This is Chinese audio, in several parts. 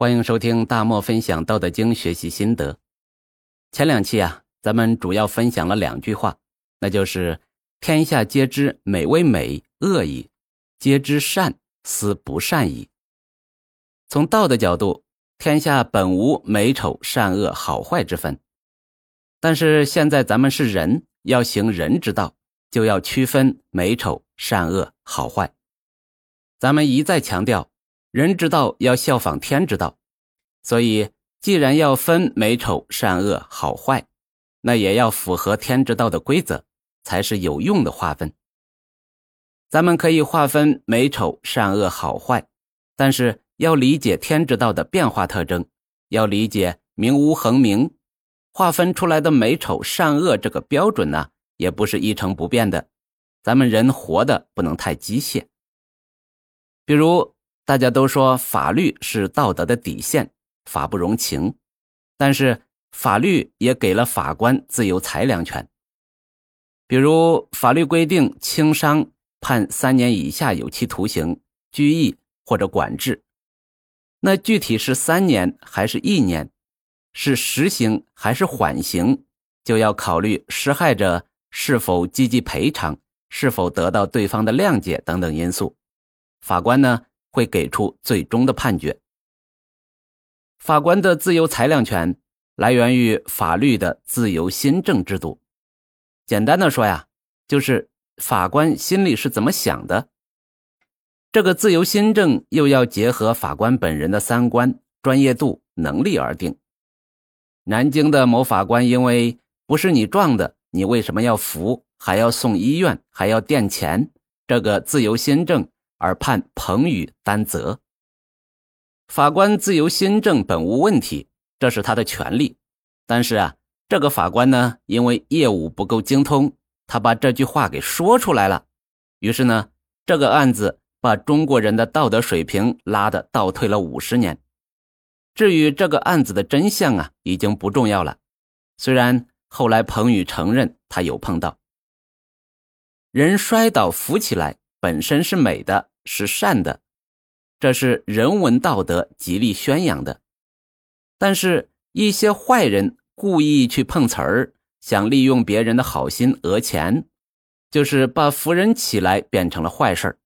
欢迎收听大漠分享《道德经》学习心得。前两期啊，咱们主要分享了两句话，那就是“天下皆知美为美，恶已；皆知善，斯不善已。”从道的角度，天下本无美丑善恶好坏之分，但是现在咱们是人，要行人之道，就要区分美丑善恶好坏。咱们一再强调。人之道要效仿天之道，所以既然要分美丑善恶好坏，那也要符合天之道的规则，才是有用的划分。咱们可以划分美丑善恶好坏，但是要理解天之道的变化特征，要理解名无恒名，划分出来的美丑善恶这个标准呢，也不是一成不变的。咱们人活的不能太机械，比如。大家都说法律是道德的底线，法不容情，但是法律也给了法官自由裁量权。比如法律规定轻伤判三年以下有期徒刑、拘役或者管制，那具体是三年还是一年，是实刑还是缓刑，就要考虑施害者是否积极赔偿，是否得到对方的谅解等等因素。法官呢？会给出最终的判决。法官的自由裁量权来源于法律的自由心证制度。简单的说呀，就是法官心里是怎么想的。这个自由心证又要结合法官本人的三观、专业度、能力而定。南京的某法官因为不是你撞的，你为什么要扶，还要送医院，还要垫钱？这个自由心证。而判彭宇担责。法官自由心证本无问题，这是他的权利。但是啊，这个法官呢，因为业务不够精通，他把这句话给说出来了。于是呢，这个案子把中国人的道德水平拉的倒退了五十年。至于这个案子的真相啊，已经不重要了。虽然后来彭宇承认他有碰到人摔倒扶起来。本身是美的，是善的，这是人文道德极力宣扬的。但是，一些坏人故意去碰瓷儿，想利用别人的好心讹钱，就是把扶人起来变成了坏事。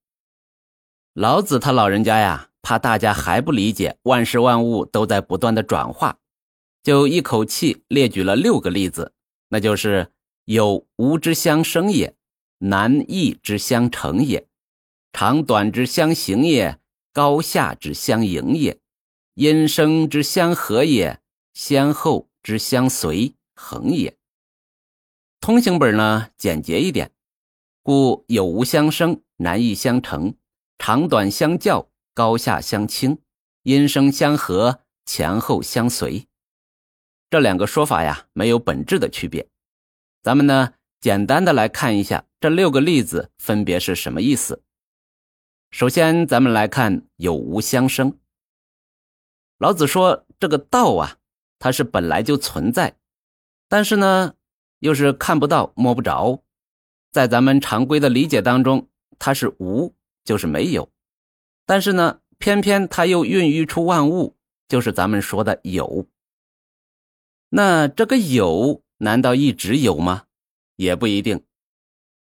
老子他老人家呀，怕大家还不理解，万事万物都在不断的转化，就一口气列举了六个例子，那就是有无之相生也。难易之相成也，长短之相形也，高下之相迎也，因生之相合也，先后之相随恒也。通行本呢简洁一点，故有无相生，难易相成，长短相较，高下相倾，因生相合，前后相随。这两个说法呀没有本质的区别，咱们呢简单的来看一下。这六个例子分别是什么意思？首先，咱们来看有无相生。老子说，这个道啊，它是本来就存在，但是呢，又是看不到、摸不着。在咱们常规的理解当中，它是无，就是没有。但是呢，偏偏它又孕育出万物，就是咱们说的有。那这个有，难道一直有吗？也不一定。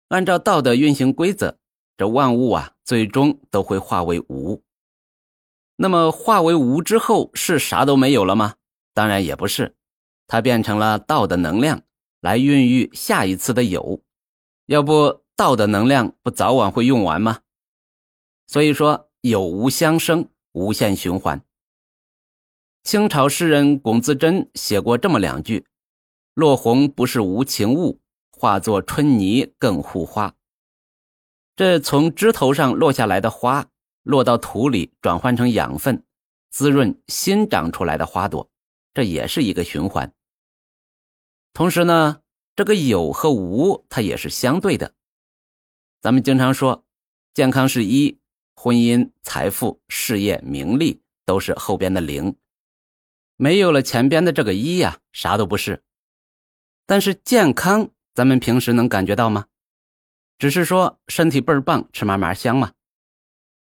按照道德运行规则，这万物啊，最终都会化为无。那么化为无之后，是啥都没有了吗？当然也不是，它变成了道的能量，来孕育下一次的有。要不道的能量不早晚会用完吗？所以说有无相生，无限循环。清朝诗人龚自珍写过这么两句：“落红不是无情物。”化作春泥更护花。这从枝头上落下来的花，落到土里转换成养分，滋润新长出来的花朵，这也是一个循环。同时呢，这个有和无，它也是相对的。咱们经常说，健康是一，婚姻、财富、事业、名利都是后边的零，没有了前边的这个一呀，啥都不是。但是健康。咱们平时能感觉到吗？只是说身体倍儿棒，吃嘛嘛香嘛。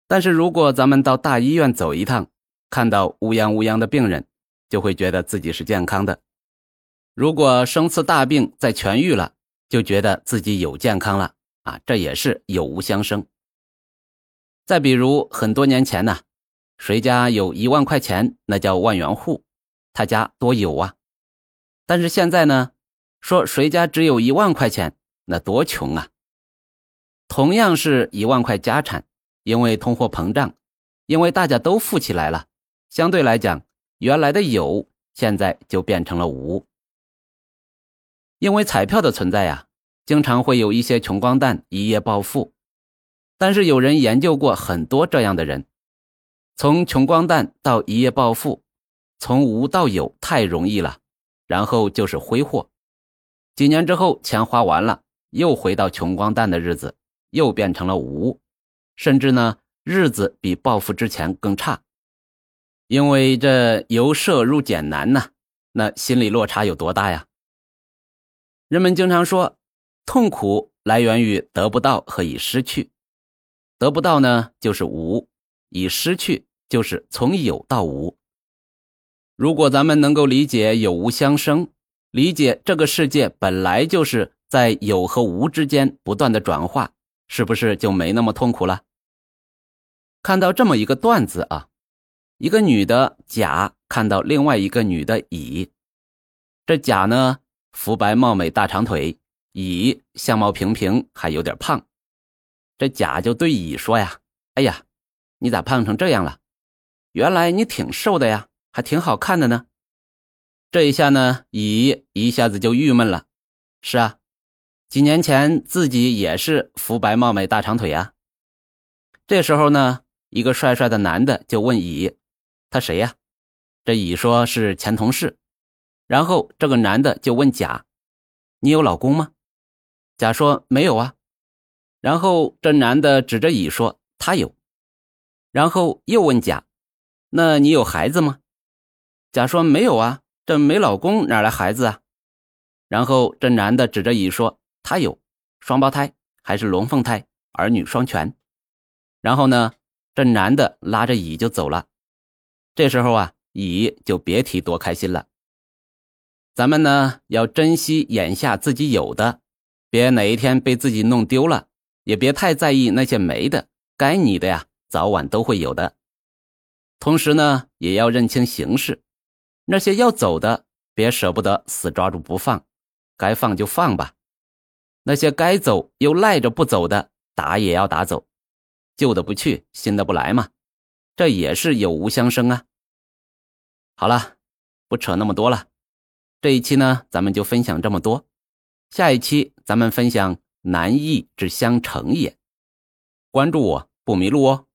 但是如果咱们到大医院走一趟，看到乌泱乌泱的病人，就会觉得自己是健康的；如果生次大病再痊愈了，就觉得自己有健康了啊，这也是有无相生。再比如很多年前呢，谁家有一万块钱，那叫万元户，他家多有啊。但是现在呢，说谁家只有一万块钱，那多穷啊。同样是一万块家产，因为通货膨胀，因为大家都富起来了，相对来讲，原来的有现在就变成了无。因为彩票的存在呀，经常会有一些穷光蛋一夜暴富。但是有人研究过很多这样的人，从穷光蛋到一夜暴富，从无到有太容易了，然后就是挥霍，几年之后钱花完了，又回到穷光蛋的日子。又变成了无，甚至呢，日子比暴富之前更差，因为这由奢入俭难呐，那心理落差有多大呀？人们经常说，痛苦来源于得不到和已失去，得不到呢就是无，已失去就是从有到无。如果咱们能够理解有无相生，理解这个世界本来就是在有和无之间不断的转化。是不是就没那么痛苦了？看到这么一个段子啊，一个女的甲看到另外一个女的乙，这甲呢肤白貌美大长腿，乙相貌平平还有点胖，这甲就对乙说呀：“哎呀，你咋胖成这样了？原来你挺瘦的呀，还挺好看的呢。”这一下呢，乙一下子就郁闷了。是啊。几年前自己也是肤白貌美大长腿啊。这时候呢，一个帅帅的男的就问乙：“他谁呀？”这乙说是前同事。然后这个男的就问甲：“你有老公吗？”甲说：“没有啊。”然后这男的指着乙说：“他有。”然后又问甲：“那你有孩子吗？”甲说：“没有啊，这没老公哪来孩子啊？”然后这男的指着乙说。他有双胞胎还是龙凤胎，儿女双全。然后呢，这男的拉着乙就走了。这时候啊，乙就别提多开心了。咱们呢要珍惜眼下自己有的，别哪一天被自己弄丢了，也别太在意那些没的。该你的呀，早晚都会有的。同时呢，也要认清形势，那些要走的，别舍不得死抓住不放，该放就放吧。那些该走又赖着不走的，打也要打走，旧的不去，新的不来嘛，这也是有无相生啊。好了，不扯那么多了，这一期呢，咱们就分享这么多，下一期咱们分享难易之相成也。关注我不迷路哦。